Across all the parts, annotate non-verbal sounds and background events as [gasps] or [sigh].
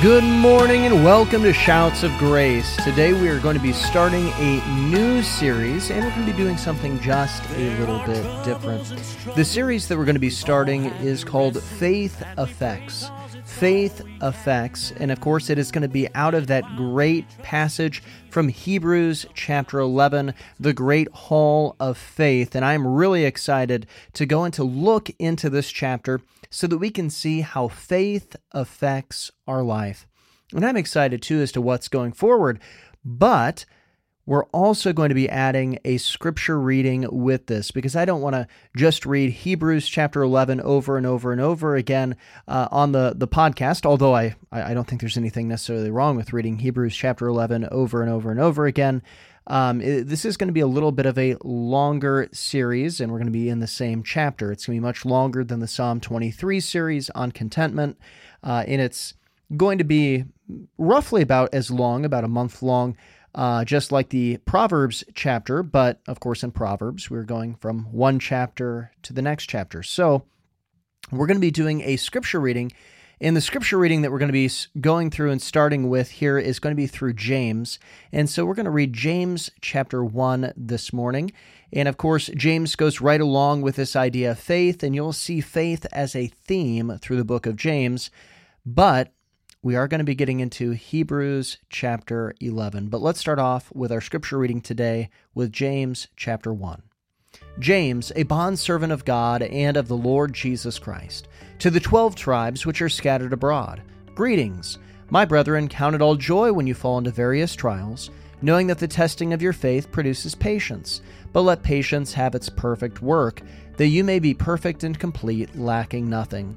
Good morning and welcome to Shouts of Grace. Today we are going to be starting a new series and we're going to be doing something just a little bit different. The series that we're going to be starting is called Faith Effects. Faith Effects, and of course, it is going to be out of that great passage from Hebrews chapter 11, the great hall of faith. And I'm really excited to go and to look into this chapter so that we can see how faith affects our life. And I'm excited too as to what's going forward. But we're also going to be adding a scripture reading with this because I don't want to just read Hebrews chapter 11 over and over and over again uh, on the, the podcast, although I, I don't think there's anything necessarily wrong with reading Hebrews chapter 11 over and over and over again. Um, it, this is going to be a little bit of a longer series, and we're going to be in the same chapter. It's going to be much longer than the Psalm 23 series on contentment, uh, and it's going to be roughly about as long, about a month long, uh, just like the Proverbs chapter. But of course, in Proverbs, we're going from one chapter to the next chapter. So we're going to be doing a scripture reading and the scripture reading that we're going to be going through and starting with here is going to be through James. And so we're going to read James chapter 1 this morning. And of course, James goes right along with this idea of faith, and you'll see faith as a theme through the book of James. But we are going to be getting into Hebrews chapter 11. But let's start off with our scripture reading today with James chapter 1. James, a bondservant of God and of the Lord Jesus Christ, to the twelve tribes which are scattered abroad, greetings. My brethren, count it all joy when you fall into various trials, knowing that the testing of your faith produces patience. But let patience have its perfect work, that you may be perfect and complete, lacking nothing.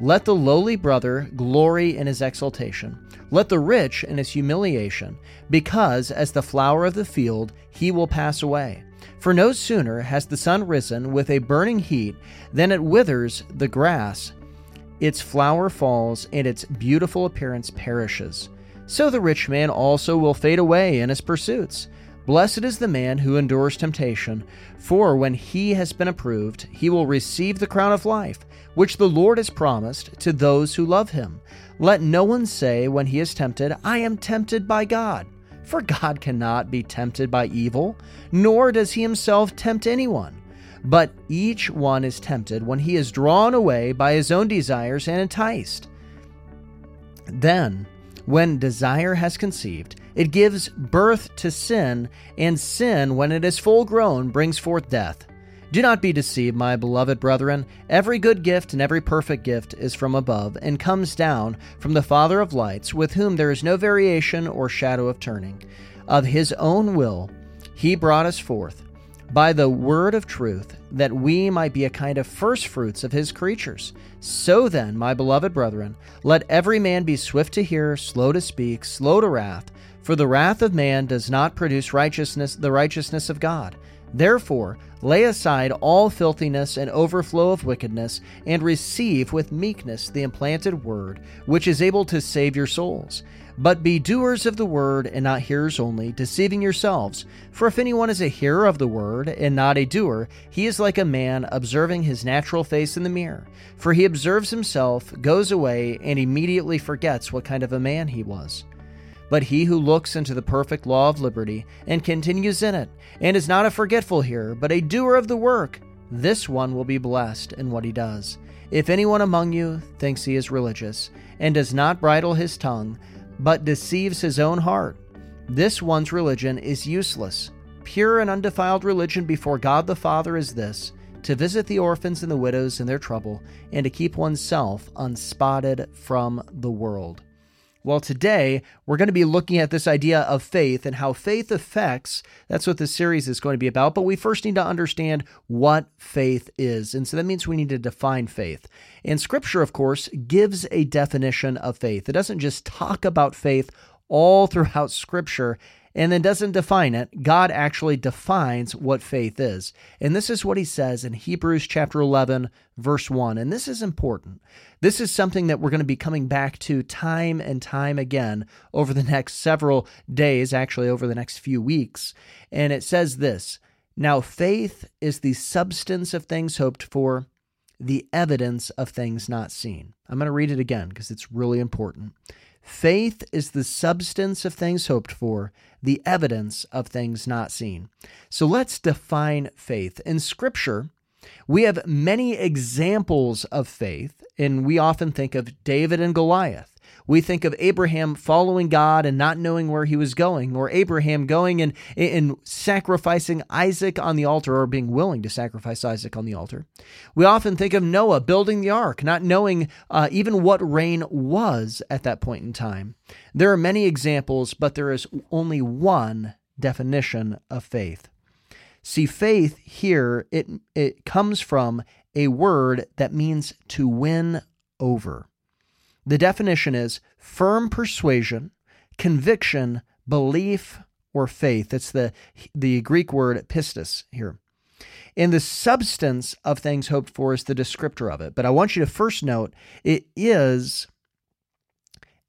Let the lowly brother glory in his exaltation. Let the rich in his humiliation, because as the flower of the field, he will pass away. For no sooner has the sun risen with a burning heat than it withers the grass its flower falls, and its beautiful appearance perishes. So the rich man also will fade away in his pursuits. Blessed is the man who endures temptation, for when he has been approved, he will receive the crown of life, which the Lord has promised to those who love him. Let no one say when he is tempted, I am tempted by God. For God [laughs] cannot be tempted by evil, nor does he himself tempt anyone. But each one is tempted when he is drawn away by his own desires and enticed. Then, when desire has conceived, it gives birth to sin, and sin, when it is full grown, brings forth death. Do not be deceived, my beloved brethren. Every good gift and every perfect gift is from above, and comes down from the Father of lights, with whom there is no variation or shadow of turning. Of his own will, he brought us forth by the word of truth, that we might be a kind of firstfruits of his creatures. So then, my beloved brethren, let every man be swift to hear, slow to speak, slow to wrath, for the wrath of man does not produce righteousness, the righteousness of God. Therefore, lay aside all filthiness and overflow of wickedness, and receive with meekness the implanted word, which is able to save your souls. But be doers of the word, and not hearers only, deceiving yourselves. For if anyone is a hearer of the word, and not a doer, he is like a man observing his natural face in the mirror. For he observes himself, goes away, and immediately forgets what kind of a man he was. But he who looks into the perfect law of liberty, and continues in it, and is not a forgetful hearer, but a doer of the work, this one will be blessed in what he does. If anyone among you thinks he is religious, and does not bridle his tongue, but deceives his own heart. This one's religion is useless. Pure and undefiled religion before God the Father is this to visit the orphans and the widows in their trouble, and to keep oneself unspotted from the world. Well, today we're going to be looking at this idea of faith and how faith affects. That's what this series is going to be about. But we first need to understand what faith is. And so that means we need to define faith. And scripture, of course, gives a definition of faith. It doesn't just talk about faith all throughout scripture. And then doesn't define it. God actually defines what faith is. And this is what he says in Hebrews chapter 11, verse 1. And this is important. This is something that we're going to be coming back to time and time again over the next several days, actually, over the next few weeks. And it says this Now, faith is the substance of things hoped for, the evidence of things not seen. I'm going to read it again because it's really important. Faith is the substance of things hoped for, the evidence of things not seen. So let's define faith. In Scripture, we have many examples of faith, and we often think of David and Goliath. We think of Abraham following God and not knowing where he was going, or Abraham going and, and sacrificing Isaac on the altar, or being willing to sacrifice Isaac on the altar. We often think of Noah building the ark, not knowing uh, even what rain was at that point in time. There are many examples, but there is only one definition of faith. See, faith here, it, it comes from a word that means to win over. The definition is firm persuasion, conviction, belief, or faith. It's the, the Greek word pistis here. And the substance of things hoped for is the descriptor of it. But I want you to first note it is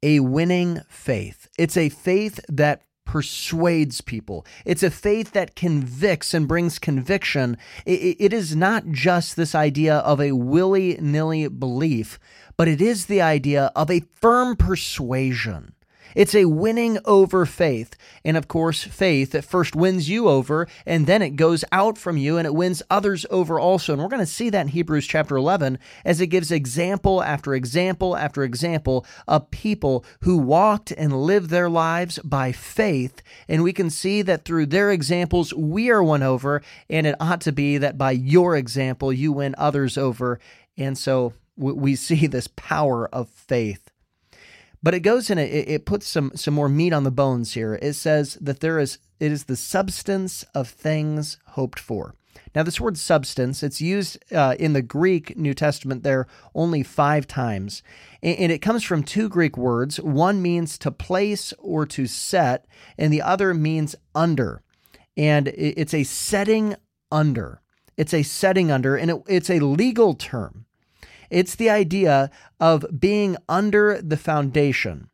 a winning faith. It's a faith that persuades people. It's a faith that convicts and brings conviction. it, is not just this idea of a willy nilly belief, but it is the idea of a firm persuasion. It's a winning over faith. And of course, faith that first wins you over and then it goes out from you and it wins others over also. And we're going to see that in Hebrews chapter 11 as it gives example after example after example of people who walked and lived their lives by faith. And we can see that through their examples, we are won over. And it ought to be that by your example, you win others over. And so we see this power of faith. But it goes in it, it puts some some more meat on the bones here. It says that there is it is the substance of things hoped for. Now, this word substance, it's used uh, in the Greek New Testament there only five times. And it comes from two Greek words. One means to place or to set, and the other means under. And it's a setting under. It's a setting under, and it, it's a legal term. It's the idea of being under the foundation.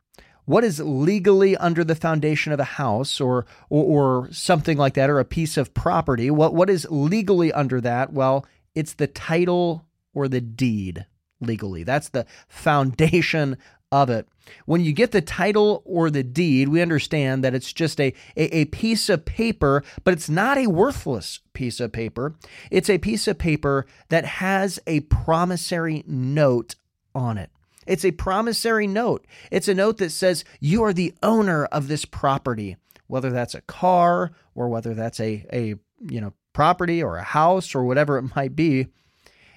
What is legally under the foundation of a house or, or, or something like that, or a piece of property? What, what is legally under that? Well, it's the title or the deed legally. That's the foundation of it. When you get the title or the deed, we understand that it's just a, a, a, piece of paper, but it's not a worthless piece of paper. It's a piece of paper that has a promissory note on it. It's a promissory note. It's a note that says you are the owner of this property, whether that's a car or whether that's a, a you know property or a house or whatever it might be.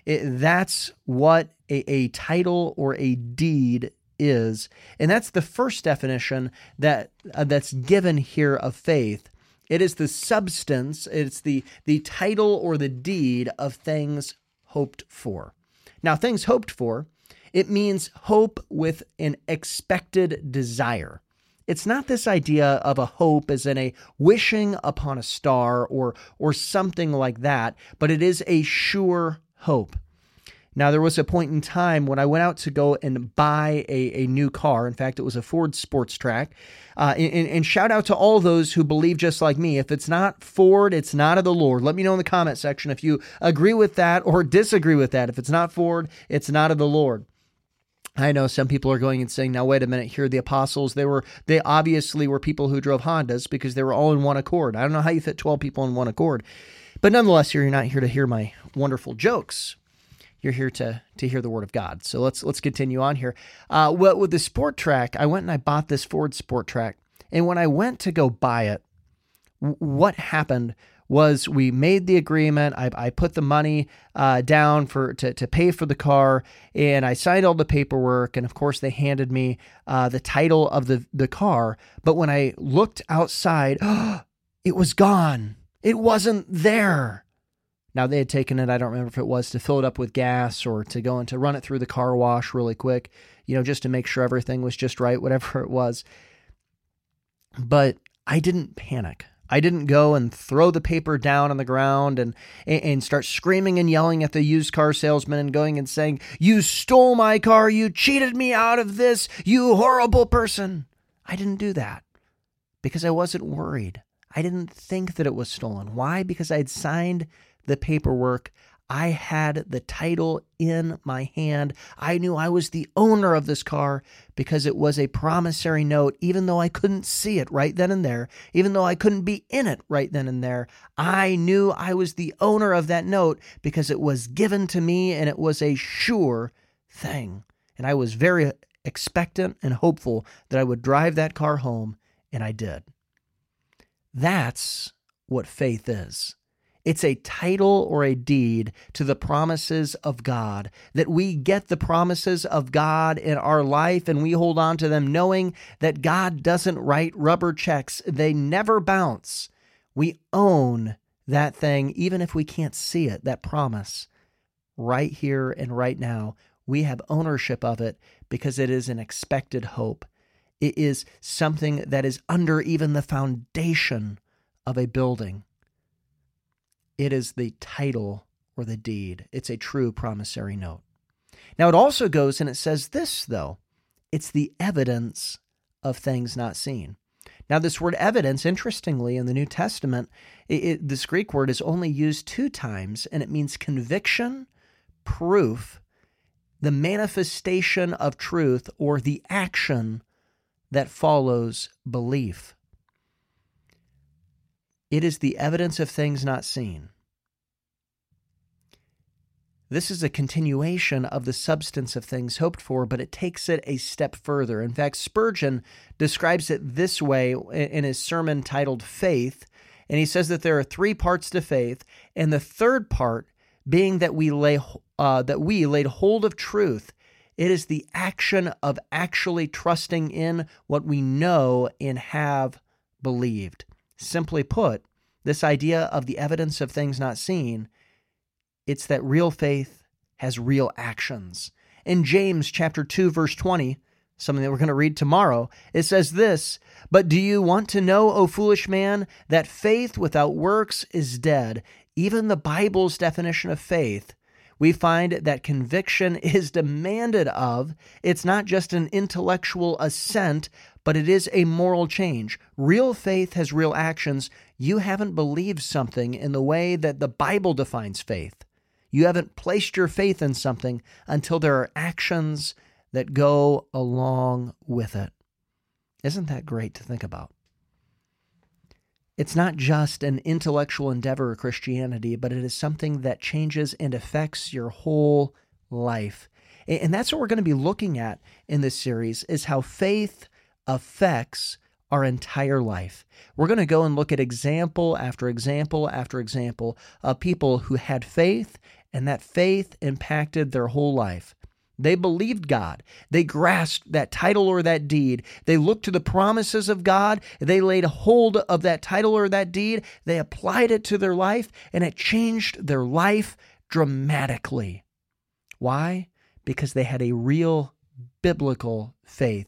It, that's what a, a title or a deed is. And that's the first definition that uh, that's given here of faith. It is the substance, it's the the title or the deed of things hoped for. Now, things hoped for, it means hope with an expected desire. It's not this idea of a hope as in a wishing upon a star or or something like that, but it is a sure hope. Now, there was a point in time when I went out to go and buy a, a new car. In fact, it was a Ford Sports Trac. Uh, and, and, shout out to all those who believe just like me. If it's not Ford, it's not of the Lord. Let me know in the comment section if you agree with that or disagree with that. If it's not Ford, it's not of the Lord. I know some people are going and saying, now wait a minute, here the apostles, they were they obviously were people who drove Hondas because they were all in one accord. I don't know how you fit 12 people in one accord. But nonetheless, you're not here to hear my wonderful jokes you're here to to hear the word of God. So let's let's continue on here. Uh, well, with the Sport Trac, I went and I bought this Ford Sport Trac, and when I went to go buy it, w- what happened was we made the agreement. I, I put the money uh, down for to, to pay for the car, and I signed all the paperwork. And of course, they handed me uh, the title of the the car. But when I looked outside, [gasps] it was gone. It wasn't there. Now they had taken it, I don't remember if it was to fill it up with gas or to go and to run it through the car wash really quick, you know, just to make sure everything was just right, [laughs] whatever it was. But I didn't panic. I didn't go and throw the paper down on the ground and, and start screaming and yelling at the used car salesman and going and saying, You stole my car. You cheated me out of this. You horrible person. I didn't do that because I wasn't worried. I didn't think that it was stolen. Why? Because I'd signed the paperwork. I had the title in my hand. I knew I was the owner of this car because it was a promissory note, even though I couldn't see it right then and there, even though I couldn't be in it right then and there. I knew I was the owner of that note because it was given to me and it was a sure thing. And I was very expectant and hopeful that I would drive that car home, and I did. That's what faith is. It's a title or a deed to the promises of God, that we get the promises of God in our life and we hold on to them knowing that God doesn't write rubber checks, they never bounce. We own that thing, even if we can't see it, that promise, right here and right now. We have ownership of it because it is an expected hope. It is something that is under even the foundation of a building. It is the title or the deed. It's a true promissory note. Now, it also goes and it says this, though it's the evidence of things not seen. Now, this word evidence, interestingly, in the New Testament, it, it, this Greek word is only used two times, and it means conviction, proof, the manifestation of truth, or the action that follows belief. It is the evidence of things not seen. This is a continuation of the substance of things hoped for, but it takes it a step further. In fact, Spurgeon describes it this way in his sermon titled Faith, and he says that there are three parts to faith, and the third part being that we lay uh, that we laid hold of truth. It is the action of actually trusting in what we know and have believed. Simply put, this idea of the evidence of things not seen, it's that real faith has real actions. In James chapter 2 verse 20, something that we're going to read tomorrow, it says this, "But do you want to know, O foolish man, that faith without works is dead?" Even the Bible's definition of faith we find that conviction [laughs] is demanded of. It's not just an intellectual assent, but it is a moral change. Real faith has real actions. You haven't believed something in the way that the Bible defines faith. You haven't placed your faith in something until there are actions that go along with it. Isn't that great to think about? It's not just an intellectual endeavor of Christianity, but it is something that changes and affects your whole life. And that's what we're going to be looking at in this series is how faith affects our entire life. We're going to go and look at example after example after example of people who had faith and that faith impacted their whole life. They believed God. They grasped that title or that deed. They looked to the promises of God. They laid hold of that title or that deed. They applied it to their life, and it changed their life dramatically. Why? Because they had a real biblical faith,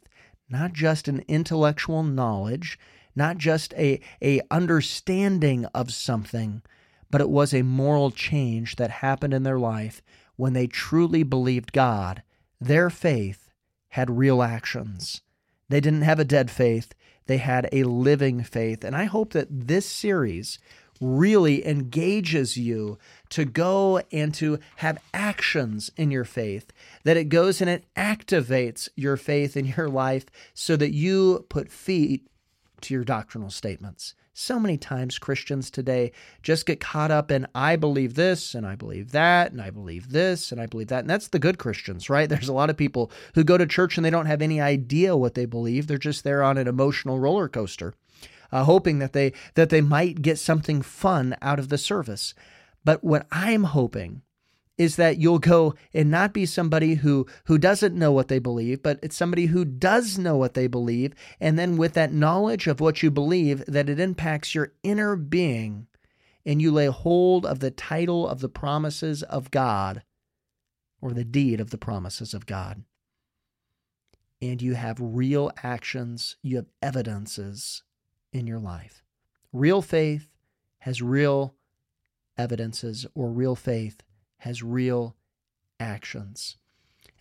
not just an intellectual knowledge, not just a, a understanding of something, but it was a moral change that happened in their life when they truly believed God, their faith had real actions. They didn't have a dead faith, they had a living faith. And I hope that this series really engages you to go and to have actions in your faith, that it goes and it activates your faith in your life so that you put feet to your doctrinal statements. So many times Christians today just get caught up in, I believe this, and I believe that, and I believe this, and I believe that. And that's the good Christians, right? There's a lot of people who go to church and they don't have any idea what they believe. They're just there on an emotional roller coaster. Uh, hoping that they that they might get something fun out of the service. But what I'm hoping is that you'll go and not be somebody who who doesn't know what they believe but it's somebody who does know what they believe. And then with that knowledge of what you believe that it impacts your inner being and you lay hold of the title of the promises of God or the deed of the promises of God. And you have real actions. You have evidences in your life. Real faith has real evidences, or real faith has real actions.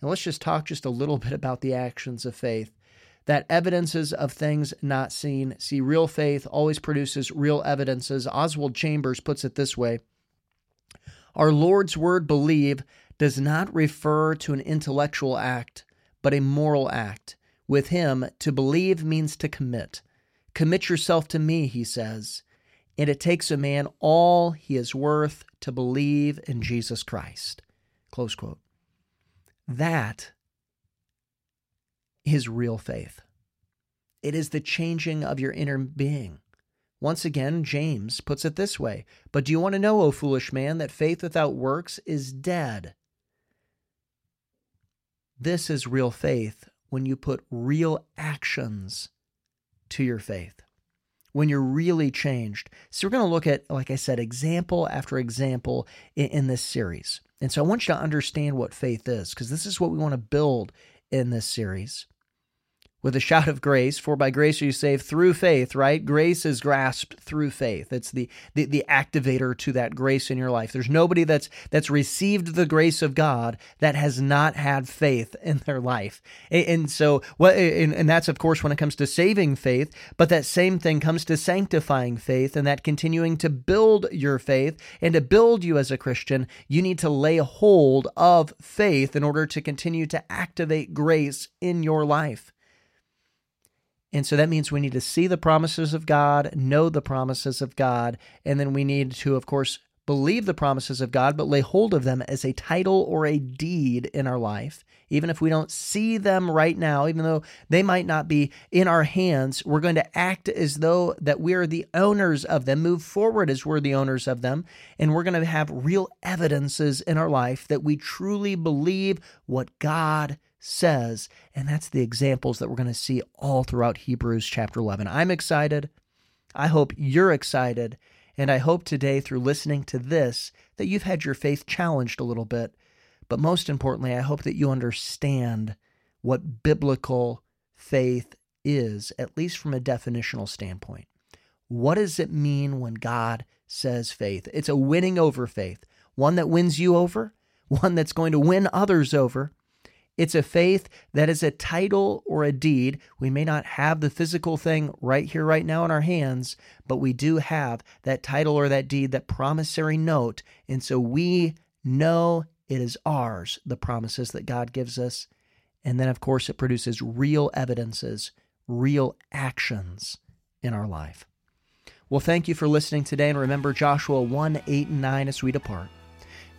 And let's just talk just a little [laughs] bit about the actions of faith. That evidences of things not seen. See, real faith always produces real evidences. Oswald Chambers puts it this way Our Lord's word believe does not refer to an intellectual act, but a moral act. With him, to believe means to commit. Commit yourself to me, he says. And it takes a man all he is worth to believe in Jesus Christ. Close quote. That is real faith. It is the changing of your inner being. Once again, James puts it this way But do you want to know, O foolish man, that faith without works is dead? This is real faith when you put real actions to your faith, when you're really changed. So, we're going to look at, like I said, example after example in, in this series. And so, I want you to understand what faith is, because this is what we want to build in this series with a shout of grace for by grace are you saved through faith right? Grace is grasped through faith. It's the, the the activator to that grace in your life. There's nobody that's that's received the grace of god that has not had faith in their life. And, so what and, and that's of course when it comes to saving faith but that same thing comes to sanctifying faith and that continuing to build your faith and to build you as a christian you need to lay hold of faith in order to continue to activate grace in your life and so that means we need to see the promises of God, know the promises of God, and then we need to, of course, believe the promises of God, but lay hold of them as a title or a deed in our life. Even if we don't see them right now, even though they might not be in our hands, we're going to act as though that we are the owners of them, move forward as we're the owners of them, and we're going to have real evidences in our life that we truly believe what God says. And that's the examples that we're going to see all throughout Hebrews chapter 11. I'm excited. I hope you're excited. And I hope today, through listening to this, that you've had your faith challenged a little bit. But most importantly, I hope that you understand what biblical faith is, at least from a definitional standpoint. What does it mean when God says faith? It's a winning over faith, one that wins you over, [laughs] one that's going to win others over, it's a faith that is a title or a deed. We may not have the physical thing right here, right now in our hands, but we do have that title or that deed, that promissory note. And so we know it is ours, the promises that God gives us. And then, of course, it produces real evidences, real actions in our life. Well, thank you for listening today. And remember Joshua 1 8 and 9 as we depart.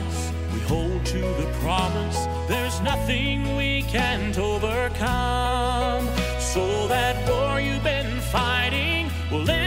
promise, we hold to the promise. There's nothing we can't overcome. So that war you've been fighting will end.